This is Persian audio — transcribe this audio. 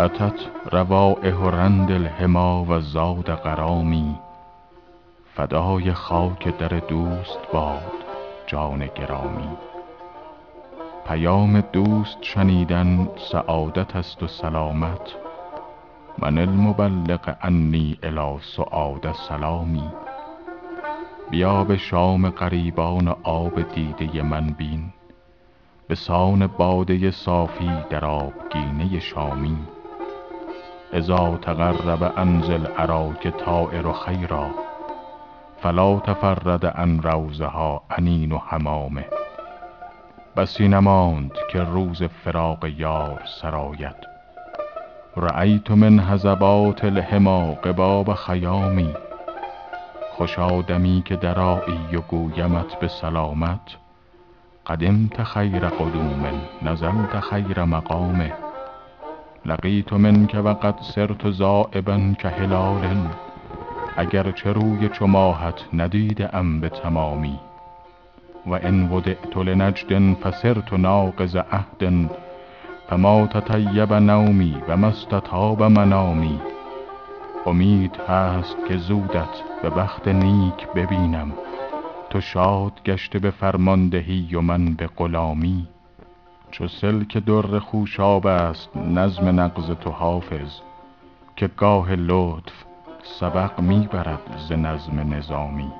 اتت روایح رند الحمیٰ و زاد غرامی. فدای خاک در دوست باد جان گرامی. پیام دوست شنیدن سعادت است و سلامت. من المبلغ عنی الی سعاد سلامی. بیا به شام غریبان آب دیده من بین. به سان باده صافی در آبگینه شامی. اذا تقرب انزل اراک طایر خیرا فلا تفرد عن روضها انین حمامه. بسی نماند که روز فراق یار سرآید رأیت من هضبات الحمیٰ قباب خیامی خوشا دمی که درآیی و گویمت به سلامت. قدمت خیر قدوم نزلت خیر مقام لقیت منک و قد صرت ذایبا کهلال اگر چه روی چو ماهت ندیده ام به تمامی و ان ودعت لنجد فصرت ناقض عهد فما تطیب نومی و ما استطاب منامی امید هست که زودت به بخت نیک ببینم تو شاد گشته به فرماندهی و من به غلامی چو سلک در خوشاب است نظم نغز تو حافظ که گاه لطف سبق می برد ز نظم نظامی.